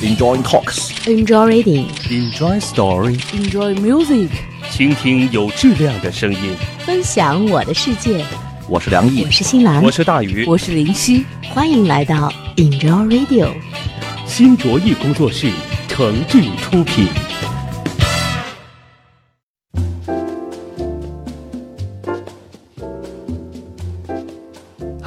Enjoy talks. Enjoy reading. Enjoy story. Enjoy music. 倾听有质量的声音。分享我的世界。我是梁毅，我是新兰，我是大鱼，我是林夕。欢迎来到 Enjoy Radio。新卓艺工作室诚挚出品。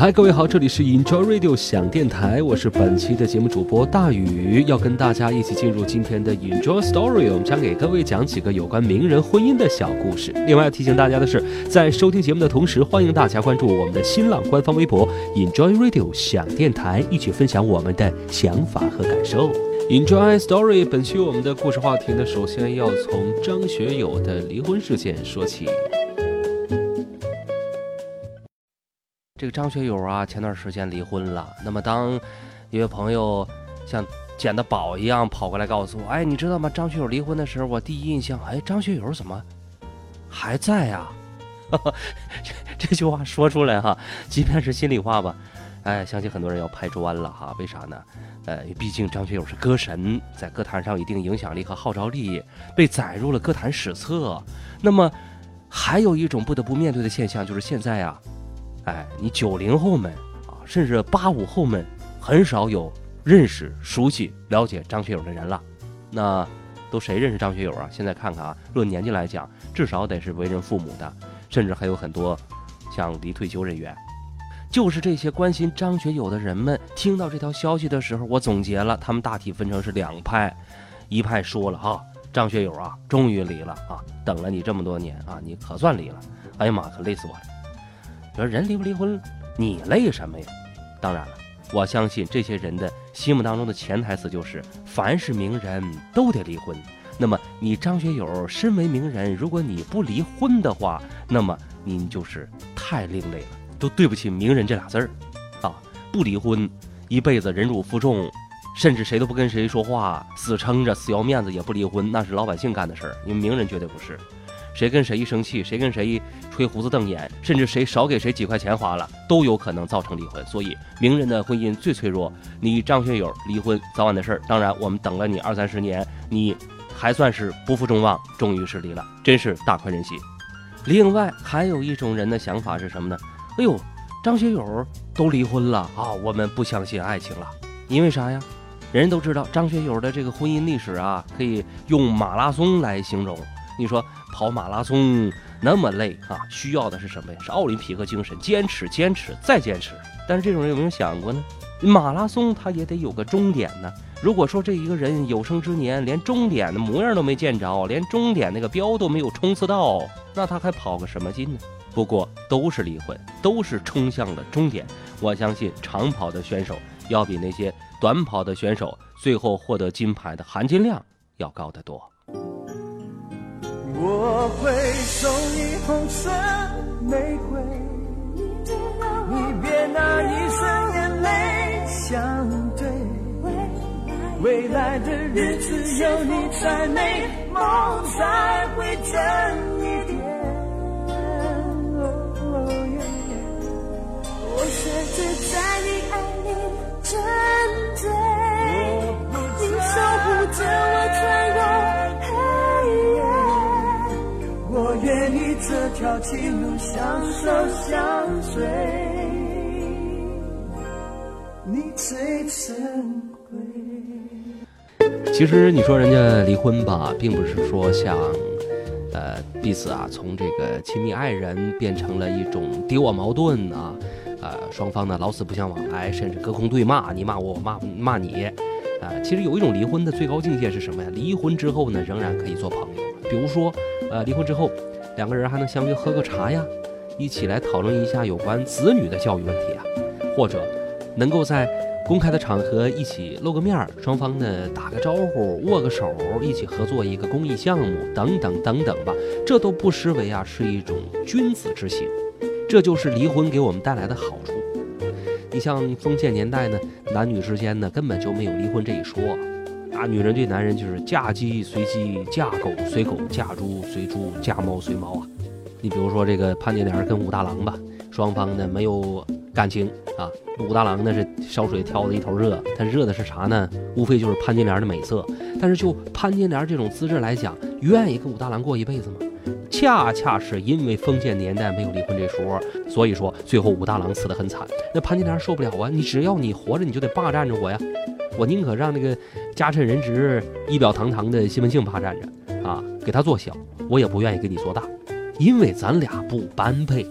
嗨，各位好，这里是 Enjoy Radio 响电台，我是本期的节目主播大宇，要跟大家一起进入今天的 Enjoy Story，我们将给各位讲几个有关名人婚姻的小故事。另外要提醒大家的是，在收听节目的同时，欢迎大家关注我们的新浪官方微博 Enjoy Radio 响电台，一起分享我们的想法和感受。Enjoy Story，本期我们的故事话题呢，首先要从张学友的离婚事件说起。这个张学友啊，前段时间离婚了。那么，当一位朋友像捡的宝一样跑过来告诉我：“哎，你知道吗？张学友离婚的时候，我第一印象，哎，张学友怎么还在呀？” 这这句话说出来哈，即便是心里话吧，哎，相信很多人要拍砖了哈。为啥呢？呃，毕竟张学友是歌神，在歌坛上有一定影响力和号召力，被载入了歌坛史册。那么，还有一种不得不面对的现象，就是现在啊。哎，你九零后们啊，甚至八五后们，很少有认识、熟悉、了解张学友的人了。那都谁认识张学友啊？现在看看啊，论年纪来讲，至少得是为人父母的，甚至还有很多像离退休人员。就是这些关心张学友的人们，听到这条消息的时候，我总结了，他们大体分成是两派。一派说了哈，张学友啊，终于离了啊，等了你这么多年啊，你可算离了。哎呀妈，可累死我了。说人离不离婚，你累什么呀？当然了，我相信这些人的心目当中的潜台词就是：凡是名人都得离婚。那么你张学友身为名人，如果你不离婚的话，那么您就是太另类了，都对不起“名人”这俩字儿啊！不离婚，一辈子忍辱负重，甚至谁都不跟谁说话，死撑着，死要面子也不离婚，那是老百姓干的事儿，因为名人绝对不是。谁跟谁一生气，谁跟谁一 吹胡子瞪眼，甚至谁少给谁几块钱花了，都有可能造成离婚。所以，名人的婚姻最脆弱。你张学友离婚早晚的事儿。当然，我们等了你二三十年，你还算是不负众望，终于是离了，真是大快人心。另外，还有一种人的想法是什么呢？哎呦，张学友都离婚了啊，我们不相信爱情了。因为啥呀？人人都知道张学友的这个婚姻历史啊，可以用马拉松来形容。你说跑马拉松那么累啊，需要的是什么呀？是奥林匹克精神，坚持、坚持再坚持。但是这种人有没有想过呢？马拉松他也得有个终点呢。如果说这一个人有生之年连终点的模样都没见着，连终点那个标都没有冲刺到，那他还跑个什么劲呢？不过都是离婚，都是冲向了终点。我相信长跑的选手要比那些短跑的选手最后获得金牌的含金量要高得多。我会送你红色玫瑰，你别拿一生眼泪相对。未来的日子有你才美，梦才会真情路相守相随，你最珍贵。其实你说人家离婚吧，并不是说像，呃，彼此啊从这个亲密爱人变成了一种敌我矛盾啊，呃，双方呢老死不相往来，甚至隔空对骂，你骂我，我骂骂你，啊，其实有一种离婚的最高境界是什么呀？离婚之后呢，仍然可以做朋友，比如说。呃，离婚之后，两个人还能相约喝个茶呀，一起来讨论一下有关子女的教育问题啊，或者能够在公开的场合一起露个面儿，双方呢打个招呼，握个手，一起合作一个公益项目，等等等等吧，这都不失为啊是一种君子之行。这就是离婚给我们带来的好处。你像封建年代呢，男女之间呢根本就没有离婚这一说。啊，女人对男人就是嫁鸡随鸡，嫁狗随狗，嫁猪随猪，嫁猫随猫啊。你比如说这个潘金莲跟武大郎吧，双方呢没有感情啊。武大郎那是烧水挑的一头热，他热的是啥呢？无非就是潘金莲的美色。但是就潘金莲这种资质来讲，愿意跟武大郎过一辈子吗？恰恰是因为封建年代没有离婚这说，所以说最后武大郎死得很惨。那潘金莲受不了啊！你只要你活着，你就得霸占着我呀！我宁可让那个家趁人直、仪表堂堂的西门庆霸占着啊，给他做小，我也不愿意给你做大，因为咱俩不般配，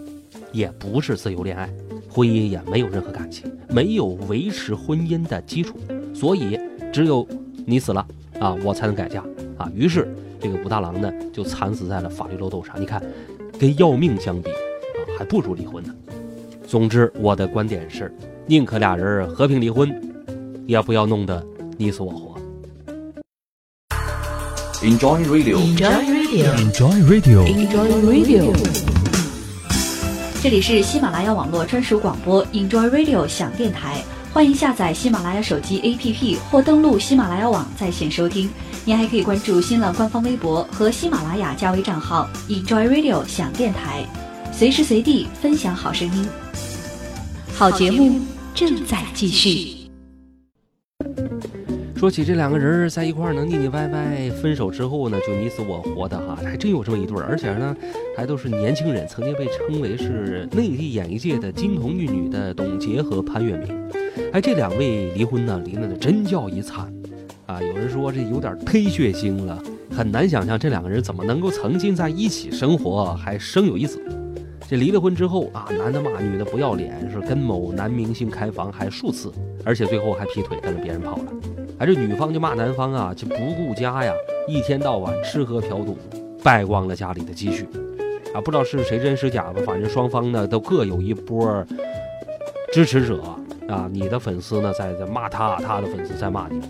也不是自由恋爱，婚姻也没有任何感情，没有维持婚姻的基础，所以只有你死了啊，我才能改嫁啊。于是。这个武大郎呢，就惨死在了法律漏洞上。你看，跟要命相比啊，还不如离婚呢。总之，我的观点是，宁可俩人和平离婚，也不要弄得你死我活。Enjoy Radio，Enjoy Radio，Enjoy Radio。Enjoy Radio。这里是喜马拉雅网络专属广播 Enjoy Radio 响电台，欢迎下载喜马拉雅手机 APP 或登录喜马拉雅网在线收听。您还可以关注新浪官方微博和喜马拉雅加微账号 Enjoy Radio 响电台，随时随地分享好声音。好节目正在继续。说起这两个人在一块儿能腻腻歪歪，分手之后呢就你死我活的哈，还真有这么一对儿，而且呢还都是年轻人，曾经被称为是内地演艺界的金童玉女的董洁和潘粤明。哎，这两位离婚呢，离的真叫一惨啊！有人说这有点忒血腥了，很难想象这两个人怎么能够曾经在一起生活，还生有一子。这离了婚之后啊，男的骂女的不要脸，是跟某男明星开房还数次，而且最后还劈腿跟着别人跑了。哎，这女方就骂男方啊，就不顾家呀，一天到晚吃喝嫖赌，败光了家里的积蓄，啊，不知道是谁真是假吧，反正双方呢都各有一波支持者啊，你的粉丝呢在在骂他，他的粉丝在骂你，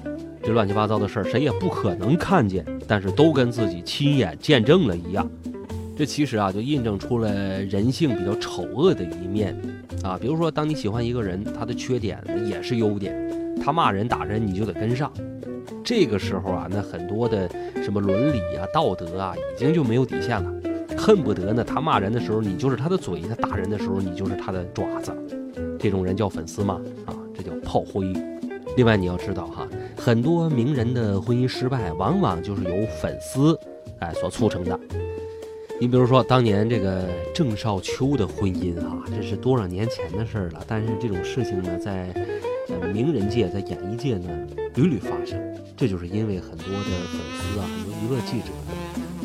这乱七八糟的事儿谁也不可能看见，但是都跟自己亲眼见证了一样。这其实啊，就印证出了人性比较丑恶的一面啊，比如说，当你喜欢一个人，他的缺点也是优点。他骂人打人，你就得跟上。这个时候啊，那很多的什么伦理啊、道德啊，已经就没有底线了。恨不得呢，他骂人的时候你就是他的嘴，他打人的时候你就是他的爪子。这种人叫粉丝吗？啊，这叫炮灰。另外你要知道哈，很多名人的婚姻失败，往往就是由粉丝哎所促成的。你比如说，当年这个郑少秋的婚姻啊，这是多少年前的事儿了。但是这种事情呢，在名人界、在演艺界呢，屡屡发生。这就是因为很多的粉丝啊，很多娱乐记者，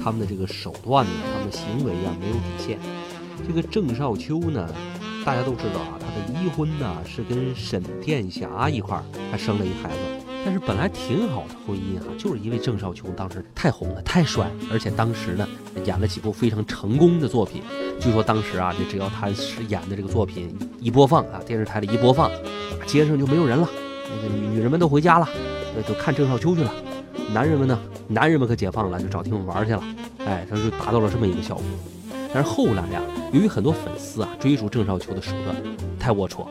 他们的这个手段呢，他们的行为啊，没有底线。这个郑少秋呢，大家都知道啊，他的离婚呢是跟沈殿霞一块儿还生了一孩子。但是本来挺好的婚姻啊、就是因为郑少秋当时太红了、太帅，而且当时呢演了几部非常成功的作品。据说当时啊，这只要他是演的这个作品一播放啊，电视台里一播放，街上就没有人了，那个女女人们都回家了，呃都看郑少秋去了。男人们呢，男人们可解放了，就找地方玩去了。哎，他就达到了这么一个效果。但是后来呀、由于很多粉丝啊追逐郑少秋的手段太龌龊。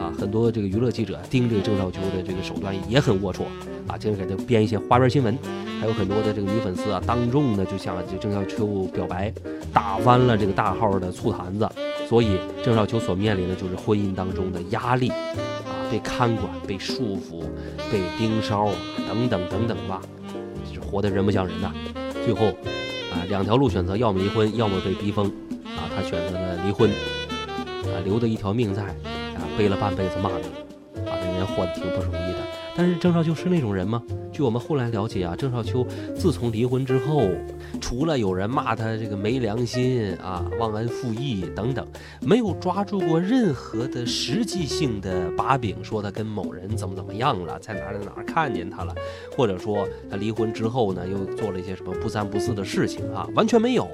啊，很多这个娱乐记者盯着郑少秋的这个手段也很龌龊啊，经常给他编一些花边新闻，还有很多的这个女粉丝啊，当众呢就向这郑少秋表白，打翻了这个大号的醋坛子，所以郑少秋所面临的就是婚姻当中的压力啊，被看管、被束缚、被盯梢啊，等等等等吧，就是活得人不像人呐。最后啊，两条路选择，要么离婚，要么被逼疯啊，他选择了离婚啊，留得一条命在。啊，背了半辈子骂名，啊，这人活得挺不容易的。但是郑少秋是那种人吗？据我们后来了解啊，郑少秋自从离婚之后，除了有人骂他这个没良心啊、忘恩负义等等，没有抓住过任何的实际性的把柄，说他跟某人怎么怎么样了，在哪儿在哪儿看见他了，或者说他离婚之后呢，又做了一些什么不三不四的事情啊，完全没有。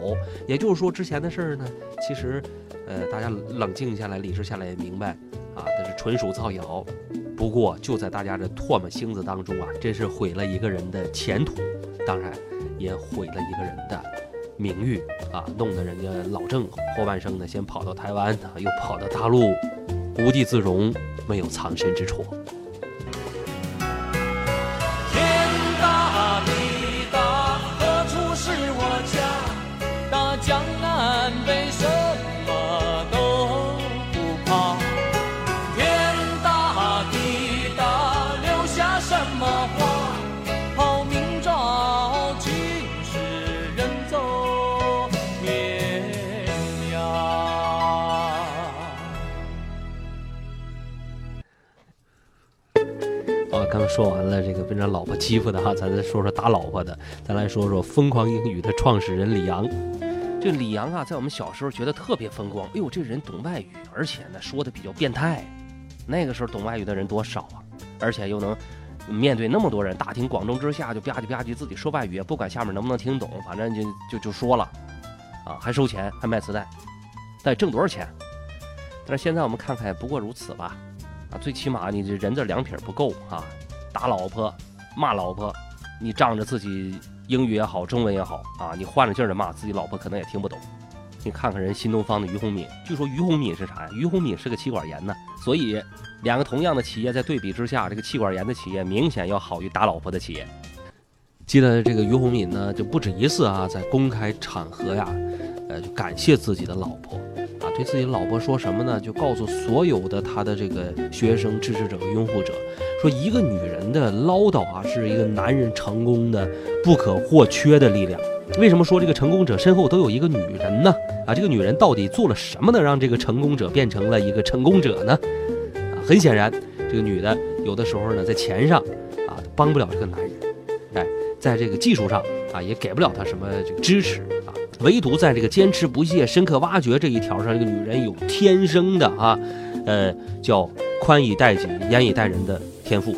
也就是说，之前的事儿呢，其实，呃，大家冷静下来、理智下来也明白。啊，这是纯属造谣。不过就在大家这唾沫星子当中啊，真是毁了一个人的前途，当然也毁了一个人的名誉啊，弄得人家老郑后半生呢，先跑到台湾啊，又跑到大陆，无地自容，没有藏身之处。说完了这个被人老婆欺负的哈，咱再说说打老婆的，咱来说说疯狂英语的创始人李阳。这李阳啊，在我们小时候觉得特别风光，哎呦，这人懂外语，而且呢说的比较变态。那个时候懂外语的人多少啊，而且又能面对那么多人，大庭广众之下就吧唧吧唧自己说外语，不管下面能不能听懂，反正就就就说了，啊，还收钱，还卖磁带，但挣多少钱？但是现在我们看看，不过如此吧。啊，最起码你这人这两撇不够啊！打老婆，骂老婆，你仗着自己英语也好，中文也好啊，你换着劲儿的骂自己老婆，可能也听不懂。你看看人新东方的于洪敏，据说于洪敏是啥呀？于洪敏是个气管炎呢。所以两个同样的企业在对比之下，这个气管炎的企业明显要好于打老婆的企业。记得这个于洪敏呢，就不止一次啊，在公开场合呀，呃，就感谢自己的老婆。对自己老婆说什么呢？就告诉所有的他的这个学生、支持者和拥护者，说一个女人的唠叨啊，是一个男人成功的不可或缺的力量。为什么说这个成功者身后都有一个女人呢？啊，这个女人到底做了什么呢，让这个成功者变成了一个成功者呢？啊，很显然，这个女的有的时候呢，在钱上啊帮不了这个男人，哎，在这个技术上啊也给不了她什么这个支持啊。唯独在这个坚持不懈、深刻挖掘这一条上，这个女人有天生的啊，呃，叫宽以待己、严以待人的天赋。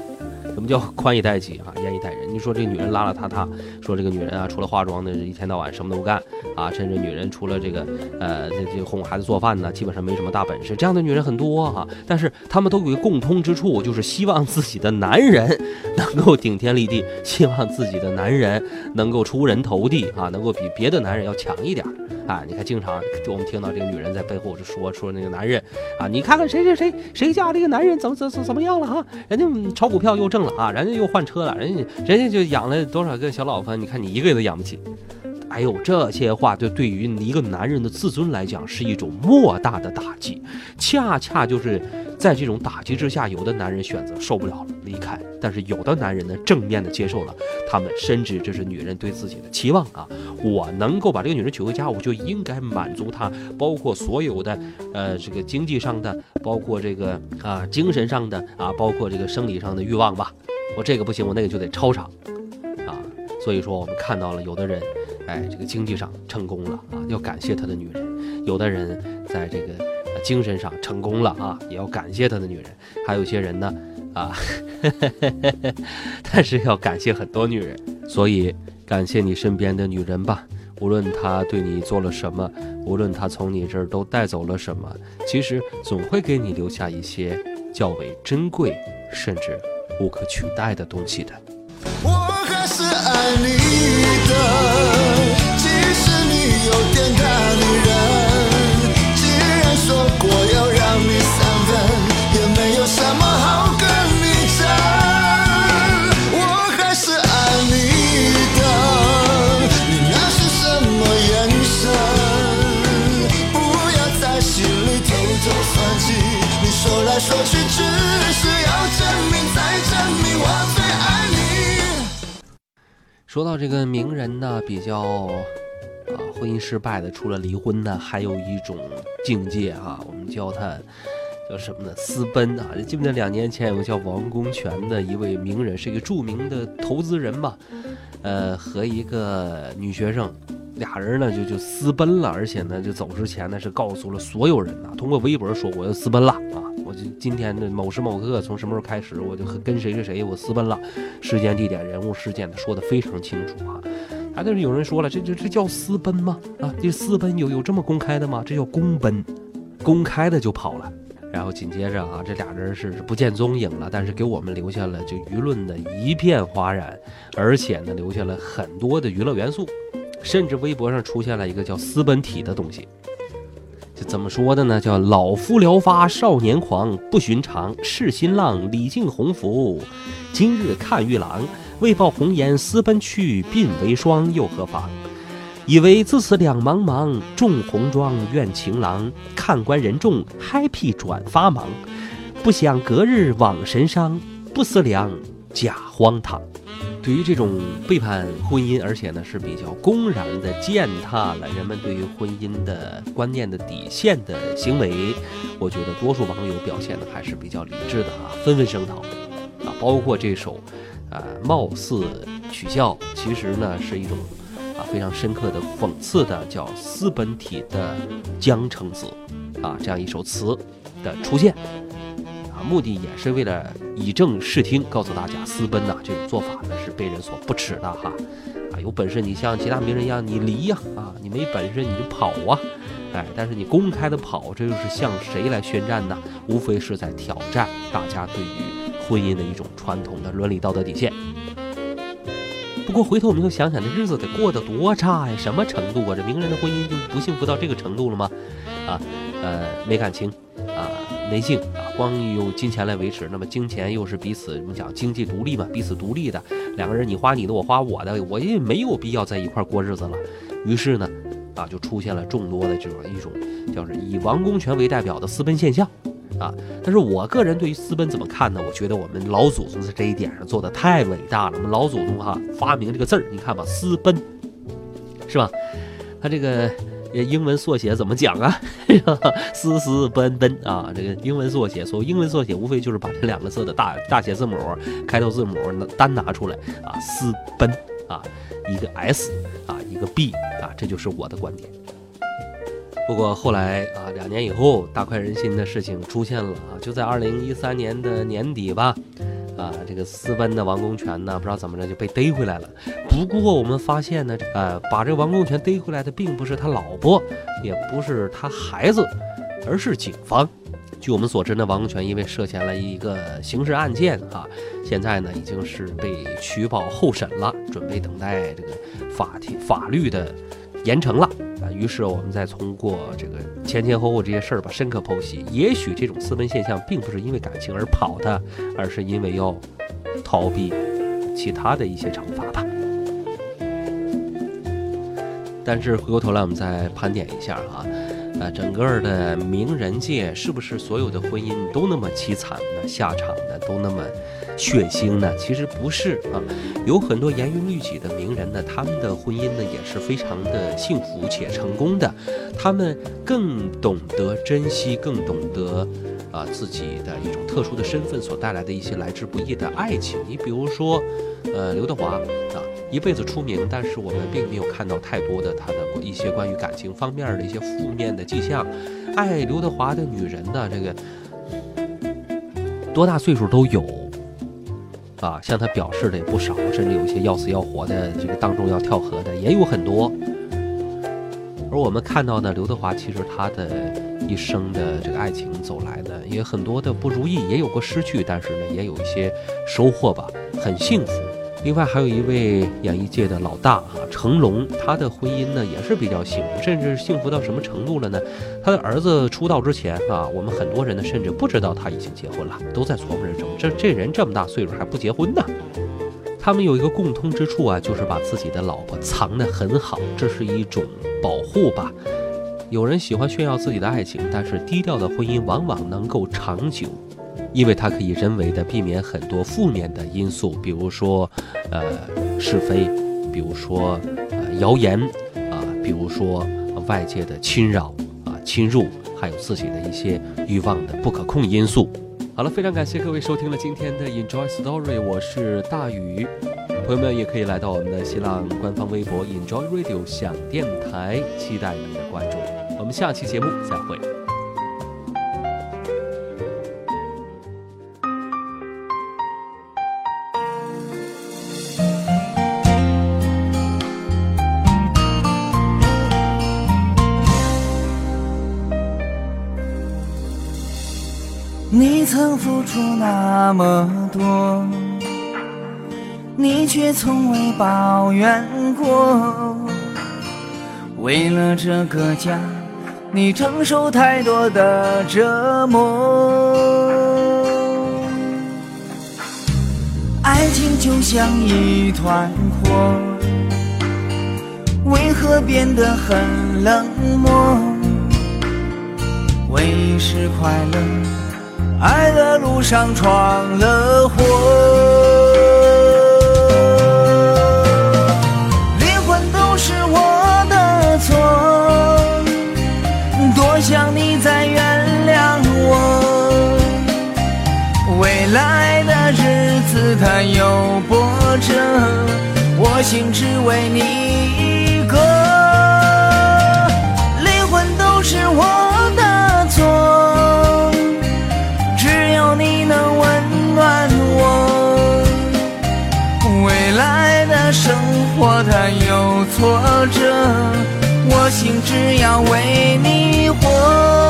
什么叫宽以待己啊，严以待人？你说这个女人邋邋遢遢，说这个女人啊，除了化妆呢，一天到晚什么都不干啊，甚至女人除了这个呃，这这哄孩子做饭呢，基本上没什么大本事。这样的女人很多哈，但是她们都有一个共通之处，就是希望自己的男人 能够顶天立地，希望自己的男人能够出人头地啊，能够比别的男人要强一点。啊，你看，经常就我们听到这个女人在背后就说说那个男人啊，你看看谁谁谁谁家这个男人怎么怎怎怎么样了哈？人家炒股票又挣了啊，人家又换车了，人家人家就养了多少个小老婆，你看你一个都养不起。哎呦，这些话就对于一个男人的自尊来讲是一种莫大的打击，恰恰就是在这种打击之下，有的男人选择受不了了离开，但是有的男人呢正面的接受了，他们深知这是女人对自己的期望啊，我能够把这个女人娶回家，我就应该满足她，包括所有的呃这个经济上的，包括这个啊精神上的啊，包括这个生理上的欲望吧，我这个不行，我那个就得超常。啊，所以说我们看到了有的人。哎，这个经济上成功了啊，要感谢他的女人；有的人在这个精神上成功了啊，也要感谢他的女人；还有些人呢，啊，但是要感谢很多女人。所以，感谢你身边的女人吧，无论她对你做了什么，无论她从你这儿都带走了什么，其实总会给你留下一些较为珍贵，甚至无可取代的东西的。我还是爱你的。有点大女人，既然说过要说到这个名人呢，比较。啊，婚姻失败的，除了离婚呢，还有一种境界啊，我们叫他叫什么呢？私奔啊！记不记得两年前有个叫王功权的一位名人，是一个著名的投资人吧？呃，和一个女学生，俩人呢就就私奔了，而且呢就走之前呢是告诉了所有人呐，通过微博说我要私奔了啊！我就今天的某时某刻从什么时候开始，我就跟谁谁谁我私奔了，时间、地点、人物、事件的说的非常清楚啊。还但是有人说了，这这这叫私奔吗？啊，这私奔有有这么公开的吗？这叫公奔，公开的就跑了。然后紧接着啊，这俩人是不见踪影了，但是给我们留下了就舆论的一片哗然，而且呢，留下了很多的娱乐元素，甚至微博上出现了一个叫私奔体的东西。这怎么说的呢？叫老夫聊发少年狂，不寻常是新浪李靖洪福，今日看玉郎。为报红颜私奔去，鬓为霜又何妨？以为自此两茫茫，众红妆怨情郎。看官人众，happy 转发忙。不想隔日枉神伤，不思量，假荒唐。对于这种背叛婚姻，而且呢是比较公然的践踏了人们对于婚姻的观念的底线的行为，我觉得多数网友表现的还是比较理智的啊，纷纷声讨。啊，包括这首，呃，貌似取笑，其实呢是一种非常深刻的讽刺的，叫私本体的江城子，啊这样一首词的出现，啊目的也是为了以正视听，告诉大家私奔呐、这种做法呢是被人所不耻的哈，啊有本事你像其他名人一样你离呀啊你没本事你就跑啊。哎，但是你公开的跑，这又是向谁来宣战呢？无非是在挑战大家对于婚姻的一种传统的伦理道德底线。不过回头我们又想想，这日子得过得多差呀，什么程度啊？这名人的婚姻就不幸福到这个程度了吗？啊，呃，没感情，啊，没性啊，光用金钱来维持，那么金钱又是彼此，我们讲经济独立嘛，彼此独立的两个人，你花你的，我花我的，我也没有必要在一块过日子了。于是呢，啊，就出现了众多的这种一种叫是以王公权为代表的私奔现象。啊，但是我个人对于私奔怎么看呢？我觉得我们老祖宗在这一点上做的太伟大了。我们老祖宗哈发明这个字儿，你看吧，私奔，是吧？他这个英文缩写怎么讲啊？私私奔奔啊，这个英文缩写，所谓英文缩写无非就是把这两个字的大大写字母、开头字母单拿出来啊，私奔啊，一个 S 啊，一个 B 啊，这就是我的观点。不过后来啊，两年以后，大快人心的事情出现了啊！就在二零一三年的年底吧，啊，这个私奔的王功权呢，不知道怎么着就被逮回来了。不过我们发现呢，呃，把这个王功权逮回来的并不是他老婆，也不是他孩子，而是警方。据我们所知呢，王功权因为涉嫌了一个刑事案件啊，现在呢已经是被取保候审了，准备等待这个法庭法律的严惩了。于是我们再通过这个前前后后这些事儿吧，深刻剖析，也许这种私奔现象并不是因为感情而跑的，而是因为要逃避其他的一些惩罚吧。但是回过头来，我们再盘点一下啊，呃，整个的名人界是不是所有的婚姻都那么凄惨呢？下场呢都那么血腥呢？其实不是啊，有很多严于律己的名人呢，他们的婚姻呢也是非常的幸福且成功的，他们更懂得珍惜，更懂得啊自己的一种特殊的身份所带来的一些来之不易的爱情。你比如说，呃，刘德华啊，一辈子出名，但是我们并没有看到太多的他的一些关于感情方面的一些负面的迹象。爱刘德华的女人呢，这个多大岁数都有。啊，向他表示的也不少，甚至有一些要死要活的，这个当中要跳河的也有很多。而我们看到呢，刘德华其实他的一生的这个爱情走来呢，也很多的不如意，也有过失去，但是呢，也有一些收获吧，很幸福。另外还有一位演艺界的老大啊，成龙，他的婚姻呢也是比较幸福，甚至幸福到什么程度了呢？他的儿子出道之前啊，我们很多人呢甚至不知道他已经结婚了，都在琢磨着这这人这么大岁数还不结婚呢。他们有一个共通之处啊，就是把自己的老婆藏得很好，这是一种保护吧。有人喜欢炫耀自己的爱情，但是低调的婚姻往往能够长久。因为它可以人为的避免很多负面的因素，比如说，呃，是非，比如说，呃，谣言，啊，比如说外界的侵扰，啊，侵入，还有自己的一些欲望的不可控因素。好了，非常感谢各位收听了今天的 Enjoy Story，我是大宇，朋友们也可以来到我们的新浪官方微博 Enjoy Radio 想电台，期待您的关注。我们下期节目再会。么多，你却从未抱怨过。为了这个家，你承受太多的折磨。爱情就像一团火，为何变得很冷漠？为是快乐。爱的路上闯了祸，灵魂都是我的错，多想你再原谅我。未来的日子它有波折，我。心只为你。挫折，我心只要为你活。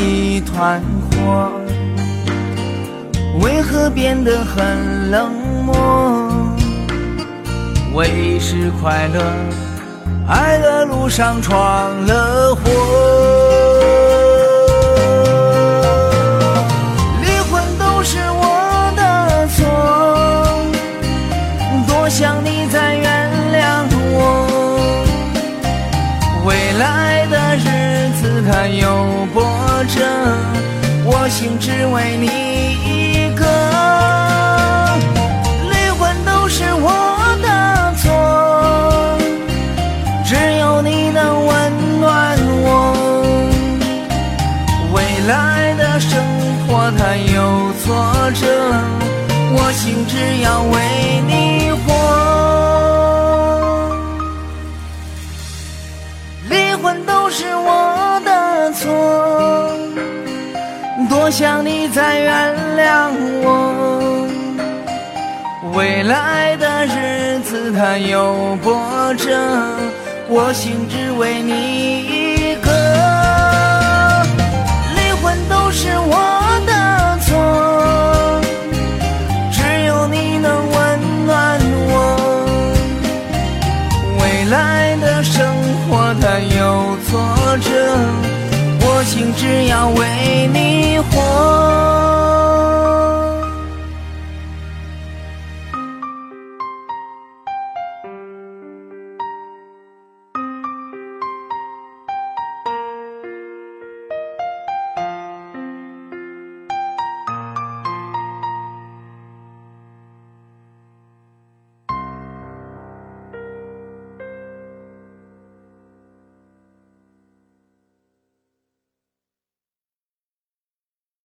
一团火，为何变得很冷漠？为是快乐，爱的路上闯了祸。为你一个。离婚都是我的错，只有你能温暖我。未来的生活它有挫折，我心只要为你再原谅我。未来的日子它有波折，我心只为你心只要为你活。